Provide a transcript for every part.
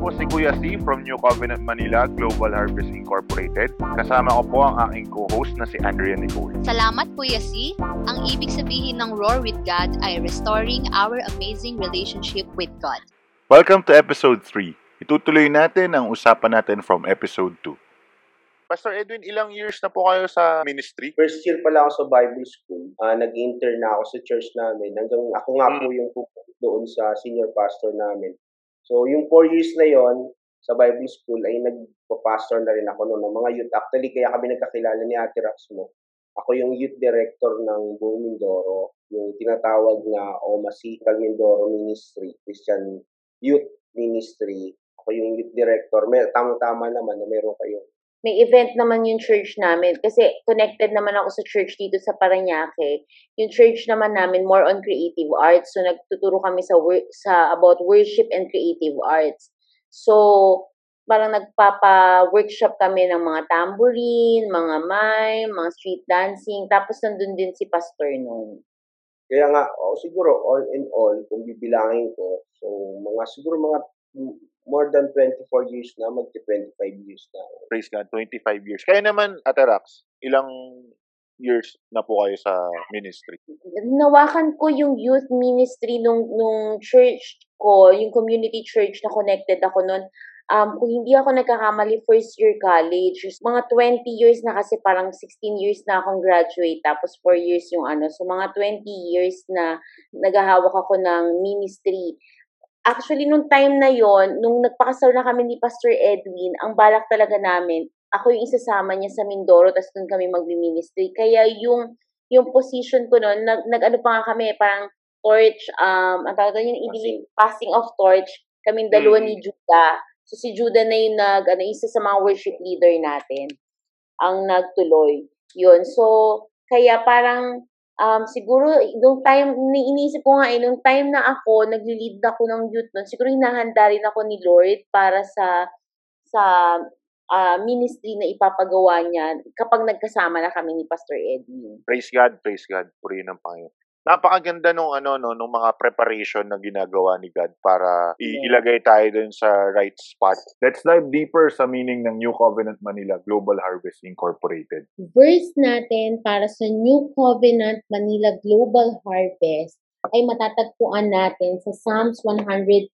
po si Kuya C from New Covenant Manila Global Harvest Incorporated. Kasama ko po ang aking co-host na si Andrea Nicole. Salamat Kuya C. Ang ibig sabihin ng Roar with God ay restoring our amazing relationship with God. Welcome to episode 3. Itutuloy natin ang usapan natin from episode 2. Pastor Edwin, ilang years na po kayo sa ministry? First year pa lang ako sa Bible School. Uh, nag-intern na ako sa church namin. Hanggang ako nga po yung pupunta doon sa senior pastor namin. So, yung four years na yon sa Bible School ay nagpa-pastor na rin ako noon ng mga youth. Actually, kaya kami nagkakilala ni Ate Raxmo. Ako yung youth director ng buong Mindoro, yung tinatawag na OMASI, Mindoro Ministry, Christian Youth Ministry. Ako yung youth director. May, tama-tama naman na meron kayong may event naman yung church namin kasi connected naman ako sa church dito sa Paranaque. Yung church naman namin more on creative arts. So nagtuturo kami sa work sa about worship and creative arts. So parang nagpapa-workshop kami ng mga tambourine, mga mime, mga street dancing. Tapos nandun din si pastor noon. Kaya nga, oh, siguro all in all, kung bibilangin ko, so mga siguro mga more than 24 years na, magti-25 years na. Praise God, 25 years. Kaya naman, Atarax, ilang years na po kayo sa ministry? Nawakan ko yung youth ministry nung, nung church ko, yung community church na connected ako noon. Um, kung hindi ako nagkakamali, first year college. Mga 20 years na kasi parang 16 years na akong graduate, tapos 4 years yung ano. So, mga 20 years na naghahawak ako ng ministry. Actually, nung time na yon nung nagpakasal na kami ni Pastor Edwin, ang balak talaga namin, ako yung isasama niya sa Mindoro, tapos doon kami magmi-ministry. Kaya yung, yung position ko noon, nag, nag-ano pa nga kami, parang torch, um, ang tawag yung passing. passing of torch, kaming dalawa mm. ni Judah. So si Judah na yung nag, ano, isa sa mga worship leader natin, ang nagtuloy. Yun. So, kaya parang um, siguro, nung time, iniisip ko nga eh, nung time na ako, nagli-lead ako ng youth nun, siguro hinahanda rin ako ni Lord para sa, sa uh, ministry na ipapagawa niya kapag nagkasama na kami ni Pastor Eddie. Praise God, praise God. Purihin ng Panginoon napakaganda nung ano no nung mga preparation na ginagawa ni God para yeah. ilagay tayo dun sa right spot. Let's dive deeper sa meaning ng New Covenant Manila Global Harvest Incorporated. Verse natin para sa New Covenant Manila Global Harvest ay matatagpuan natin sa Psalms 105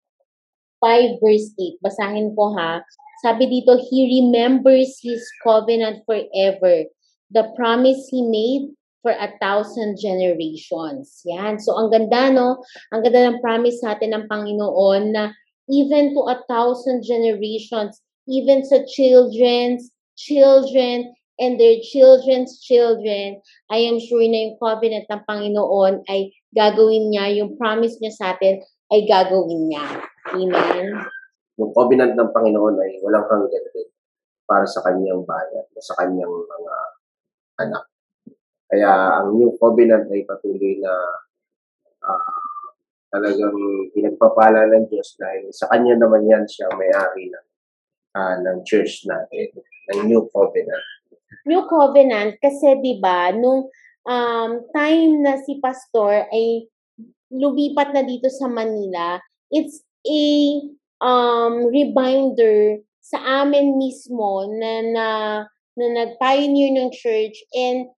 verse 8. Basahin ko ha. Sabi dito, He remembers His covenant forever. The promise He made for a thousand generations. Yan. So, ang ganda, no? Ang ganda ng promise natin ng Panginoon na even to a thousand generations, even sa children's children and their children's children, I am sure na yung covenant ng Panginoon ay gagawin niya, yung promise niya sa atin ay gagawin niya. Amen? Yung covenant ng Panginoon ay walang hanggan din para sa kanyang bayan, sa kanyang mga anak. Kaya ang new covenant ay patuloy na uh, talagang pinagpapala ng Diyos dahil sa Kanya naman yan siya may-ari ng, uh, ng church natin, ng new covenant. New covenant kasi 'di ba nung um, time na si pastor ay lumipat na dito sa Manila, it's a um, reminder sa amin mismo na na, na nag-pioneer ng church and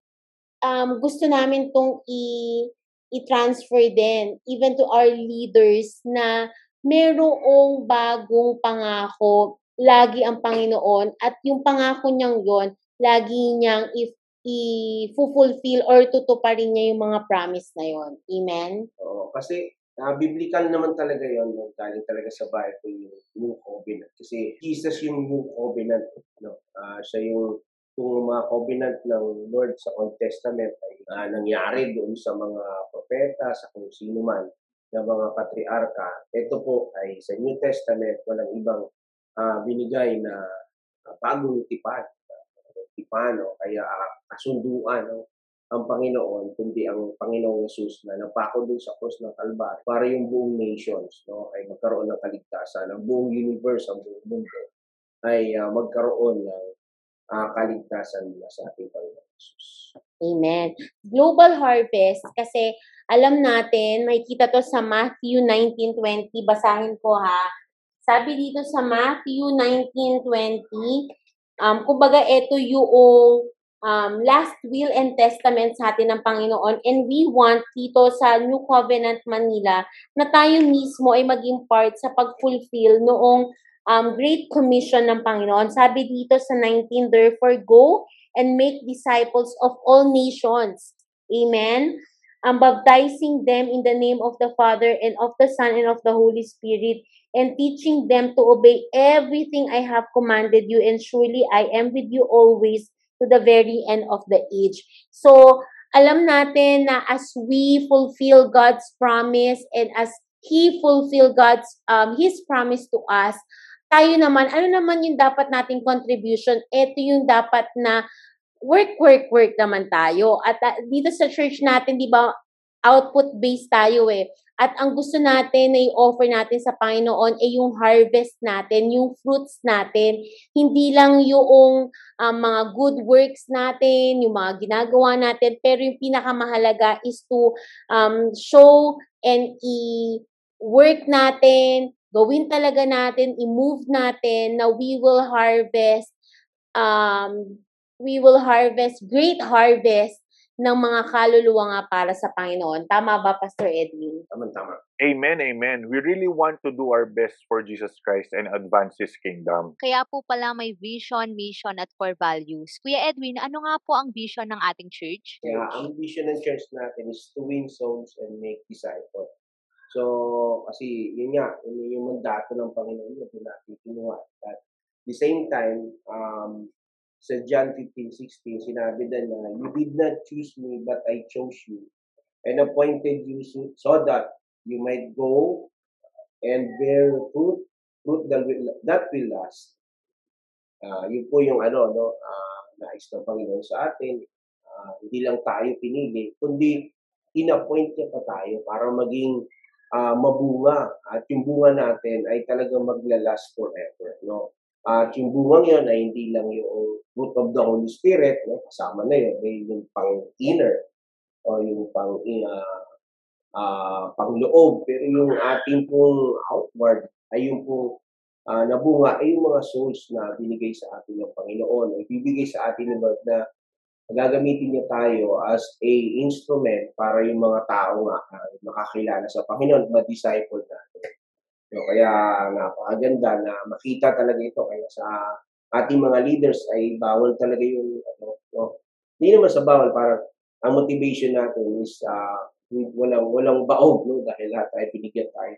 um, gusto namin tong i- i-transfer din even to our leaders na merong bagong pangako lagi ang Panginoon at yung pangako niyang yon lagi niyang if i-fulfill or tutuparin niya yung mga promise na yon. Amen? Oo, kasi uh, biblical naman talaga yon no? galing talaga sa Bible yung new covenant. Kasi Jesus yung new covenant. No? Uh, siya yung kung mga covenant ng Lord sa Old Testament ay uh, nangyari doon sa mga propeta, sa kung sino man ng mga patriarka, ito po ay sa New Testament walang ibang uh, binigay na uh, bagong tipan. Uh, tipan, no? kaya uh, kasunduan no? ang Panginoon, kundi ang Panginoong Yesus na napako doon sa cross ng Kalbar para yung buong nations no, ay magkaroon ng kaligtasan, ang buong universe, ang buong mundo ay uh, magkaroon ng uh, kaligtasan nila sa ating Panginoon Jesus. Amen. Global harvest, kasi alam natin, makikita to sa Matthew 19.20, basahin ko ha. Sabi dito sa Matthew 19:20, um, kumbaga ito yung um, last will and testament sa atin ng Panginoon and we want dito sa New Covenant Manila na tayo mismo ay maging part sa pag-fulfill noong um, Great Commission ng Panginoon. Sabi dito sa 19, therefore go and make disciples of all nations. Amen? Um, baptizing them in the name of the Father and of the Son and of the Holy Spirit and teaching them to obey everything I have commanded you and surely I am with you always to the very end of the age. So, alam natin na as we fulfill God's promise and as He fulfill God's, um, His promise to us, tayo naman, ano naman yung dapat nating contribution? Ito yung dapat na work, work, work naman tayo. At uh, dito sa church natin, di ba, output-based tayo eh. At ang gusto natin na i-offer natin sa Panginoon ay yung harvest natin, yung fruits natin. Hindi lang yung um, mga good works natin, yung mga ginagawa natin, pero yung pinakamahalaga is to um, show and i-work natin, gawin talaga natin, i-move natin na we will harvest um, we will harvest great harvest ng mga kaluluwa nga para sa Panginoon. Tama ba, Pastor Edwin? Tama-tama. Amen, amen. We really want to do our best for Jesus Christ and advance His kingdom. Kaya po pala may vision, mission, at core values. Kuya Edwin, ano nga po ang vision ng ating church? Kaya ang vision ng church natin is to win souls and make disciples. So, kasi yun nga, yun yung mandato ng Panginoon na natin kinuha. At the same time, um, sa John 15:16 sinabi din na you did not choose me but I chose you. And appointed you so, so that you might go and bear fruit fruit that will, that will last. Uh, yun po yung ano no? Uh, nais ng Panginoon sa atin. Uh, hindi lang tayo pinili kundi inappoint niya pa tayo para maging uh, mabunga. At yung bunga natin ay talagang maglalast forever no at yung bungang yun ay hindi lang yung fruit of the Holy Spirit, no? kasama na yun, may yung pang-inner o yung pang uh, uh, pangloob. Pero yung ating pong outward ay yung pong uh, nabunga ay yung mga souls na binigay sa atin ng Panginoon. Ibibigay sa atin ng Lord na gagamitin niya tayo as a instrument para yung mga tao nga uh, makakilala sa Panginoon, ma-disciple natin. No, kaya napakaganda na makita talaga ito. Kaya sa ating mga leaders ay bawal talaga yung ano, no. Hindi naman sa bawal para ang motivation natin is uh, walang walang baog no dahil lahat ay binigyan tayo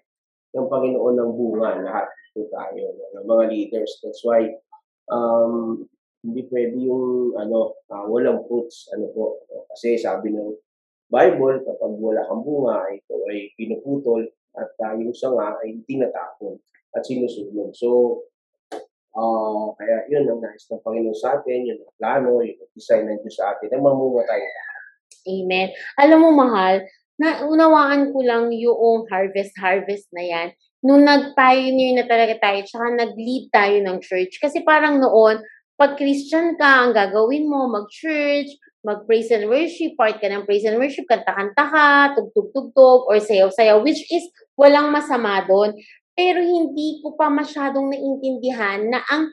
ng Panginoon ng bunga lahat ito tayo no, ng mga leaders. That's why um, hindi pwede yung ano uh, walang fruits ano po kasi sabi ng Bible kapag wala kang bunga ito ay pinuputol at uh, yung sanga ay tinatapon at sinusunog. So, uh, kaya yun ang nais ng Panginoon sa atin, yun ang plano, yun ang design ng Diyos sa atin, na mamunga tayo Amen. Alam mo, mahal, naunawaan ko lang yung harvest-harvest na yan nung nag-pioneer na talaga tayo, tsaka nag-lead tayo ng church. Kasi parang noon, pag Christian ka, ang gagawin mo, mag-church, mag-praise and worship, part ka ng praise and worship, kanta-kanta ka, tugtog-tugtog, or sayaw-sayaw, which is walang masama doon. Pero hindi ko pa masyadong naintindihan na ang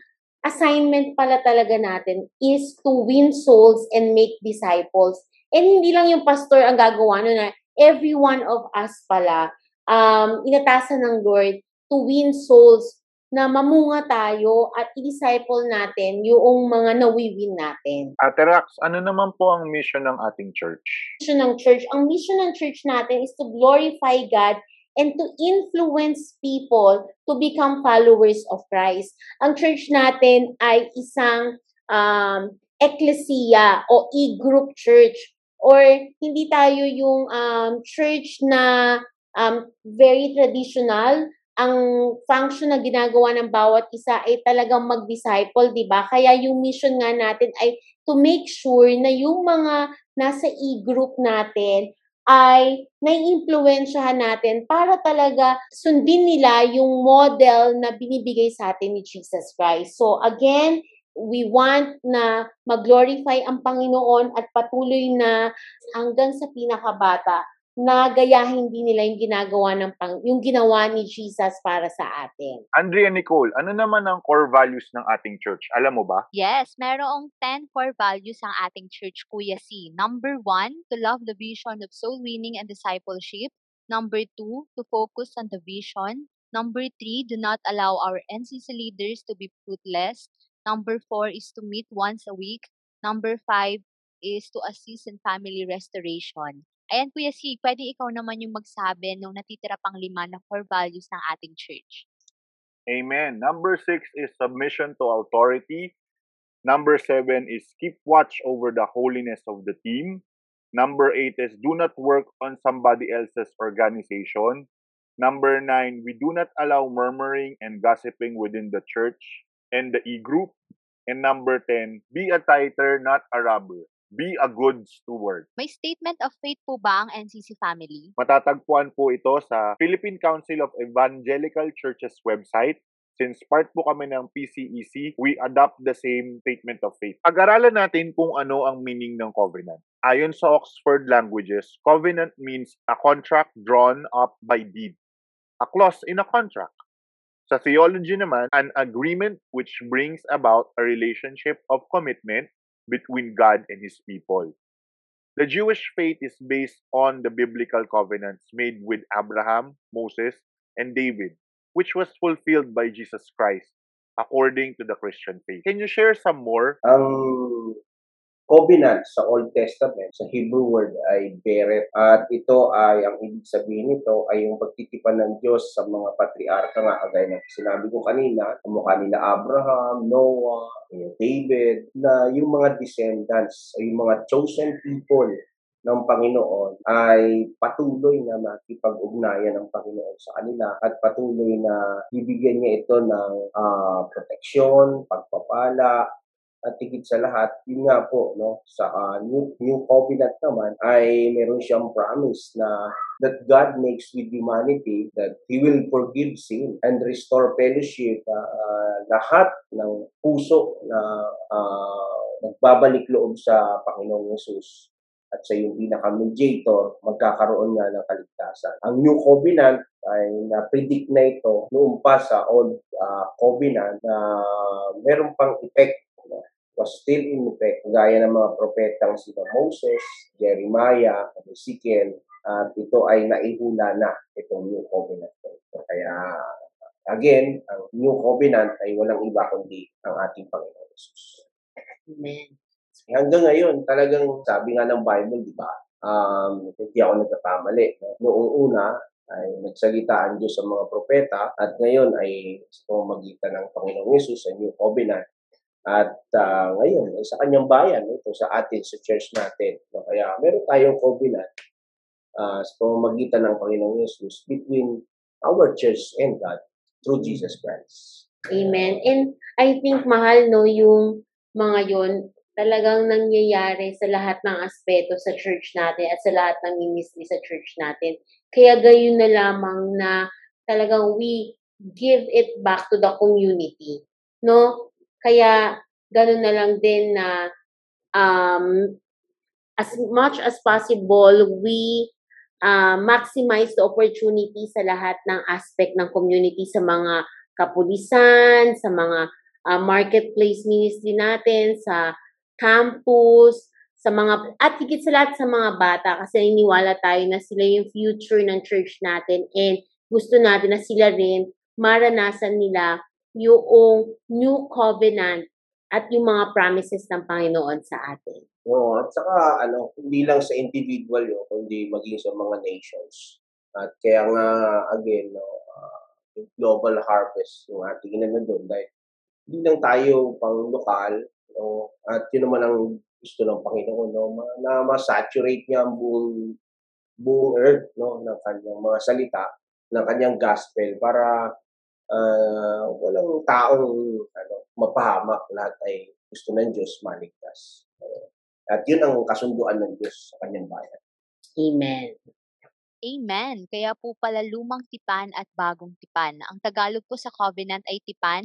assignment pala talaga natin is to win souls and make disciples. And hindi lang yung pastor ang gagawa no na every one of us pala um, inatasan ng Lord to win souls na mamunga tayo at i-disciple natin yung mga nawiwin natin. Ate Rax, ano naman po ang mission ng ating church? Mission ng church, ang mission ng church natin is to glorify God and to influence people to become followers of Christ. Ang church natin ay isang um, ecclesia o e-group church or hindi tayo yung um, church na um, very traditional ang function na ginagawa ng bawat isa ay talagang mag-disciple, di ba? Kaya yung mission nga natin ay to make sure na yung mga nasa e-group natin ay naiimpluwensyahan natin para talaga sundin nila yung model na binibigay sa atin ni Jesus Christ. So again, we want na mag-glorify ang Panginoon at patuloy na hanggang sa pinakabata na gayahin din nila yung ginagawa ng pang, yung ginawa ni Jesus para sa atin. Andrea Nicole, ano naman ang core values ng ating church? Alam mo ba? Yes, merong 10 core values ang ating church, Kuya C. Number one, to love the vision of soul winning and discipleship. Number two, to focus on the vision. Number three, do not allow our NCC leaders to be fruitless. Number four is to meet once a week. Number five is to assist in family restoration. Ayan, Kuya C, pwede ikaw naman yung magsabi nung natitira pang lima na core values ng ating church. Amen. Number six is submission to authority. Number seven is keep watch over the holiness of the team. Number eight is do not work on somebody else's organization. Number nine, we do not allow murmuring and gossiping within the church and the e group. And number 10, be a tither, not a robber. Be a good steward. May statement of faith po ba ang NCC family? Matatagpuan po ito sa Philippine Council of Evangelical Churches website. Since part po kami ng PCEC, we adopt the same statement of faith. Pag-aralan natin kung ano ang meaning ng covenant. Ayon sa Oxford Languages, covenant means a contract drawn up by deed. A clause in a contract. Sa theology naman, an agreement which brings about a relationship of commitment between God and His people. The Jewish faith is based on the biblical covenants made with Abraham, Moses, and David, which was fulfilled by Jesus Christ according to the Christian faith. Can you share some more? Ang covenant sa Old Testament, sa Hebrew word ay beret. At ito ay, ang ibig sabihin nito ay yung pagtitipan ng Diyos sa mga patriarka nga, kagaya ng sinabi ko kanina, mukha nila Abraham, Noah, David, na yung mga descendants, yung mga chosen people ng Panginoon ay patuloy na makipag-ugnayan ng Panginoon sa kanila at patuloy na bibigyan niya ito ng uh, proteksyon, pagpapala, at higit sa lahat, yun nga po, no, sa uh, new, new covenant naman ay meron siyang promise na that God makes with humanity that He will forgive sin and restore fellowship uh, lahat ng puso na uh, nagbabalik loob sa Panginoong Yesus at sa yung pinaka-mediator, magkakaroon nga ng kaligtasan. Ang New Covenant ay na-predict na ito noong pa sa Old uh, Covenant na meron pang effect was still in effect, gaya ng mga propetang sila Moses, Jeremiah, Ezekiel, at ito ay naihula na itong New Covenant. Kaya, again, ang New Covenant ay walang iba kundi ang ating Panginoon Jesus. Amen. Hanggang ngayon, talagang sabi nga ng Bible, di ba, um, hindi ako nagkakamali. No? Noong una, ay nagsalita ang Diyos sa mga propeta at ngayon ay sa pamamagitan ng Panginoong Yesus sa New Covenant at uh, ngayon, ay sa kanyang bayan, ito sa atin, sa church natin. No? Kaya meron tayong covenant uh, sa pamamagitan ng Panginoong Yesus between our church and God through Jesus Christ. Amen. And I think mahal no yung mga yon talagang nangyayari sa lahat ng aspeto sa church natin at sa lahat ng ministry sa church natin. Kaya gayon na lamang na talagang we give it back to the community. No? Kaya, ganun na lang din na um, as much as possible, we uh, maximize the opportunity sa lahat ng aspect ng community sa mga kapulisan, sa mga uh, marketplace ministry natin, sa campus, sa mga, at higit sa lahat sa mga bata. Kasi iniwala tayo na sila yung future ng church natin and gusto natin na sila rin maranasan nila yung new covenant at yung mga promises ng Panginoon sa atin. Oo, at saka ano, hindi lang sa individual yun, kundi maging sa mga nations. At kaya nga, again, no, uh, global harvest yung ating inano doon dahil hindi lang tayo pang lokal, no, at yun naman ang gusto ng Panginoon, no, na ma-saturate niya ang buong, buong earth, no, ng kanyang mga salita, ng kanyang gospel para uh, walang taong ano, mapahamak. Lahat ay gusto ng Diyos maligtas. At yun ang kasunduan ng Diyos sa kanyang bayan. Amen. Amen. Kaya po pala lumang tipan at bagong tipan. Ang Tagalog po sa covenant ay tipan,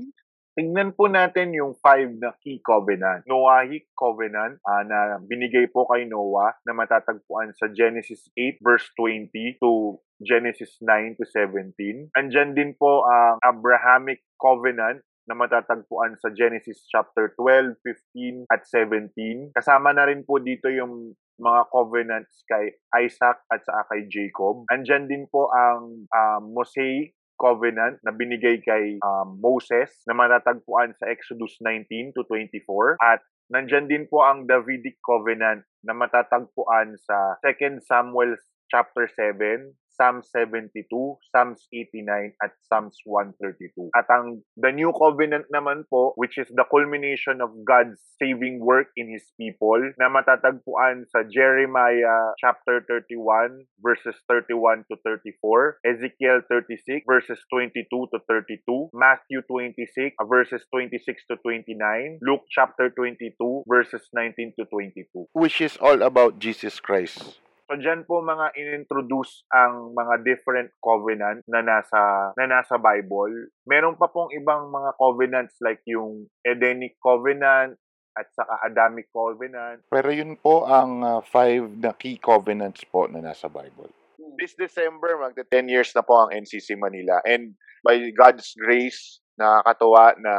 tingnan po natin yung five na key covenant. Noahic covenant uh, na binigay po kay Noah na matatagpuan sa Genesis 8 verse 20 to Genesis 9 to 17. Andyan din po ang Abrahamic covenant na matatagpuan sa Genesis chapter 12, 15 at 17. Kasama na rin po dito yung mga covenants kay Isaac at sa kay Jacob. Andyan din po ang um, Mosaic covenant na binigay kay um, Moses na matatagpuan sa Exodus 19 to 24 at nandyan din po ang Davidic covenant na matatagpuan sa 2 Samuel chapter 7 Psalm 72, Psalms 89, at Psalms 132. At ang the new covenant naman po, which is the culmination of God's saving work in His people, na matatagpuan sa Jeremiah chapter 31, verses 31 to 34, Ezekiel 36, verses 22 to 32, Matthew 26, verses 26 to 29, Luke chapter 22, verses 19 to 22. Which is all about Jesus Christ. So diyan po mga inintroduce ang mga different covenant na nasa na nasa Bible. Meron pa pong ibang mga covenants like yung Edenic covenant at saka Adamic covenant. Pero yun po ang uh, five na key covenants po na nasa Bible. This December, magta 10 years na po ang NCC Manila. And by God's grace, nakakatuwa na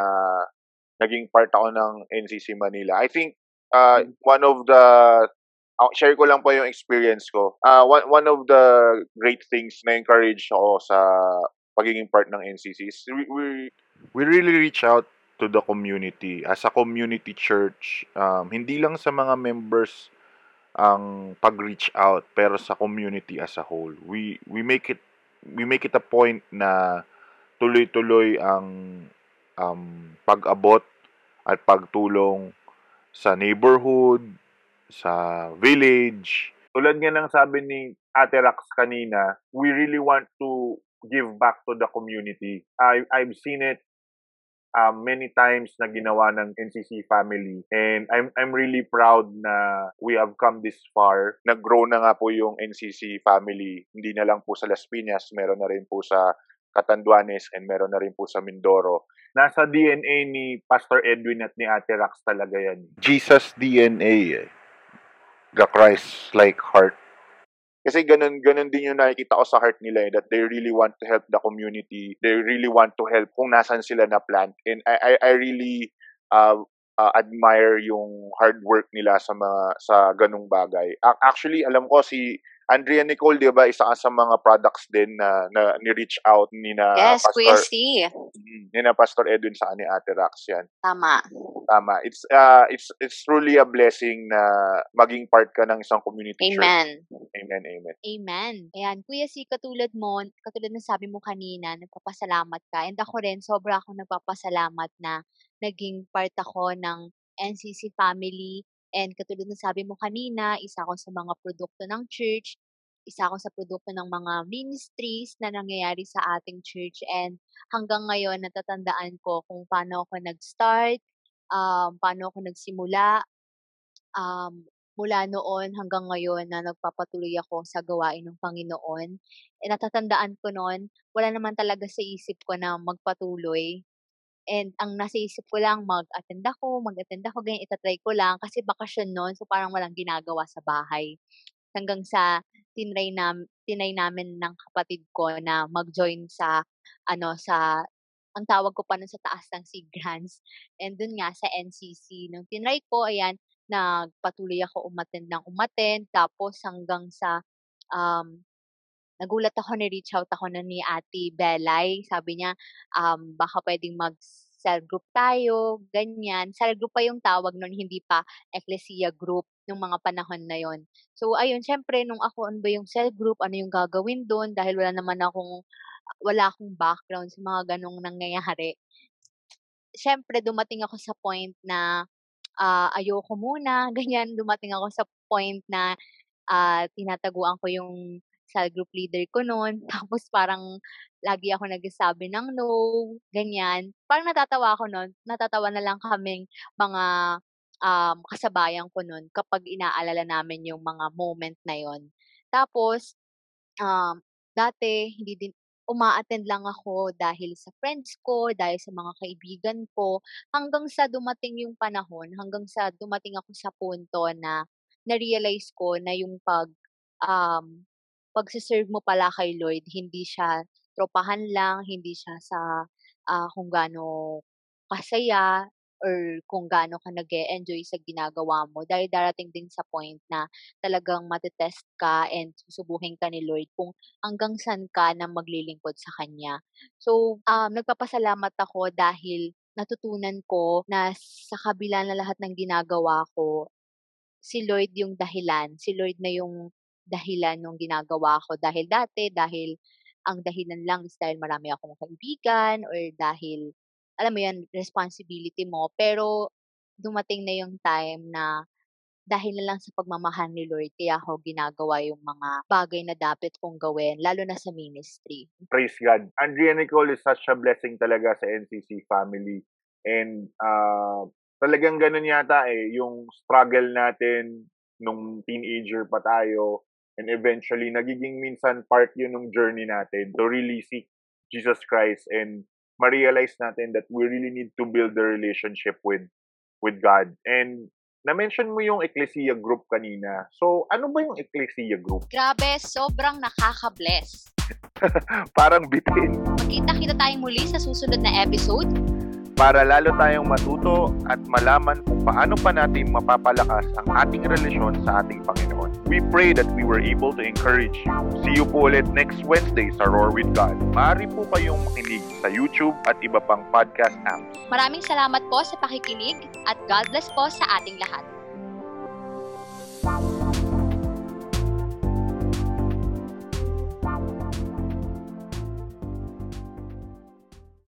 naging part ako ng NCC Manila. I think uh, one of the uh, share ko lang po yung experience ko. Uh, one, one of the great things na encourage ako sa pagiging part ng NCC is we, we, we really reach out to the community. As a community church, um, hindi lang sa mga members ang pag-reach out, pero sa community as a whole. We, we make it we make it a point na tuloy-tuloy ang um, pag-abot at pagtulong sa neighborhood, sa village. Tulad nga ng sabi ni Ate Rax kanina, we really want to give back to the community. I, I've seen it um, many times na ginawa ng NCC family. And I'm I'm really proud na we have come this far. Nag-grow na nga po yung NCC family. Hindi na lang po sa Las Piñas, meron na rin po sa Catanduanes and meron na rin po sa Mindoro. Nasa DNA ni Pastor Edwin at ni Ate Rax talaga yan. Jesus DNA eh the Christ-like heart. Kasi ganun, ganun din yung nakikita ko sa heart nila eh, that they really want to help the community. They really want to help kung nasan sila na plant. And I, I, I really uh, uh, admire yung hard work nila sa mga sa ganung bagay. Actually, alam ko si Andrea Nicole, di ba, isa sa mga products din na, na ni-reach out ni na yes, Pastor, Kuya C. Mm, ni na Pastor Edwin sa ni Ate Rax yan. Tama. Tama. It's uh it's it's truly a blessing na maging part ka ng isang community Amen. church. Amen. Amen. Amen. Ayan, Kuya C, katulad mo, katulad ng sabi mo kanina, nagpapasalamat ka. And ako rin, sobra ako nagpapasalamat na naging part ako ng NCC family And katulad ng sabi mo kanina, isa ako sa mga produkto ng church, isa ako sa produkto ng mga ministries na nangyayari sa ating church. And hanggang ngayon, natatandaan ko kung paano ako nag-start, um, paano ako nagsimula, um, mula noon hanggang ngayon na nagpapatuloy ako sa gawain ng Panginoon. E natatandaan ko noon, wala naman talaga sa isip ko na magpatuloy And ang nasa isip ko lang, mag-attend ako, mag-attend ako, ganyan, itatry ko lang. Kasi bakasyon noon, so parang walang ginagawa sa bahay. Hanggang sa tinry, nam, tinry namin ng kapatid ko na mag-join sa, ano, sa, ang tawag ko pa nun sa taas ng SIG grants. And dun nga, sa NCC. Nung tinry ko, ayan, nagpatuloy ako umattend ng umattend. Tapos hanggang sa, um, nagulat ako, ni-reach out ako na ni Ate Belay. Sabi niya, um, baka pwedeng mag cell group tayo, ganyan. Cell group pa yung tawag nun, hindi pa ecclesia group nung mga panahon na yon. So, ayun, syempre, nung ako, ano ba yung cell group, ano yung gagawin doon, dahil wala naman akong, wala akong background sa mga ganong nangyayari. Syempre, dumating ako sa point na uh, ayoko muna, ganyan. Dumating ako sa point na uh, tinataguan ko yung cell group leader ko noon. Tapos parang lagi ako nagsasabi ng no, ganyan. Parang natatawa ako noon. Natatawa na lang kaming mga um, kasabayan ko noon kapag inaalala namin yung mga moment na yon. Tapos, um, dati, hindi din, uma-attend lang ako dahil sa friends ko, dahil sa mga kaibigan ko, hanggang sa dumating yung panahon, hanggang sa dumating ako sa punto na na-realize ko na yung pag um, pagse-serve mo pala kay Lord, hindi siya tropahan lang, hindi siya sa ah, kung gaano kasaya or kung gaano ka nag enjoy sa ginagawa mo. Dahil darating din sa point na talagang matetest ka and susubuhin ka ni Lord kung hanggang saan ka na maglilingkod sa Kanya. So, um, nagpapasalamat ako dahil natutunan ko na sa kabila na lahat ng ginagawa ko, si Lord yung dahilan. Si Lord na yung dahilan ng ginagawa ko. Dahil dati, dahil ang dahilan lang is dahil marami akong kaibigan or dahil, alam mo yan, responsibility mo. Pero dumating na yung time na dahil na lang sa pagmamahal ni Lord, kaya ako ginagawa yung mga bagay na dapat kong gawin, lalo na sa ministry. Praise God. Andrea Nicole is such a blessing talaga sa NCC family. And uh, talagang ganun yata eh, yung struggle natin nung teenager pa tayo, and eventually, nagiging minsan part yun ng journey natin to really seek Jesus Christ and ma-realize natin that we really need to build the relationship with with God. And na-mention mo yung Ecclesia group kanina. So, ano ba yung Ecclesia group? Grabe, sobrang nakaka-bless. Parang bitin. Magkita-kita tayong muli sa susunod na episode. Para lalo tayong matuto at malaman kung paano pa natin mapapalakas ang ating relasyon sa ating Panginoon. We pray that we were able to encourage you. See you po ulit next Wednesday sa Roar with God. Maaari po kayong makinig sa YouTube at iba pang podcast apps. Maraming salamat po sa pakikinig at God bless po sa ating lahat.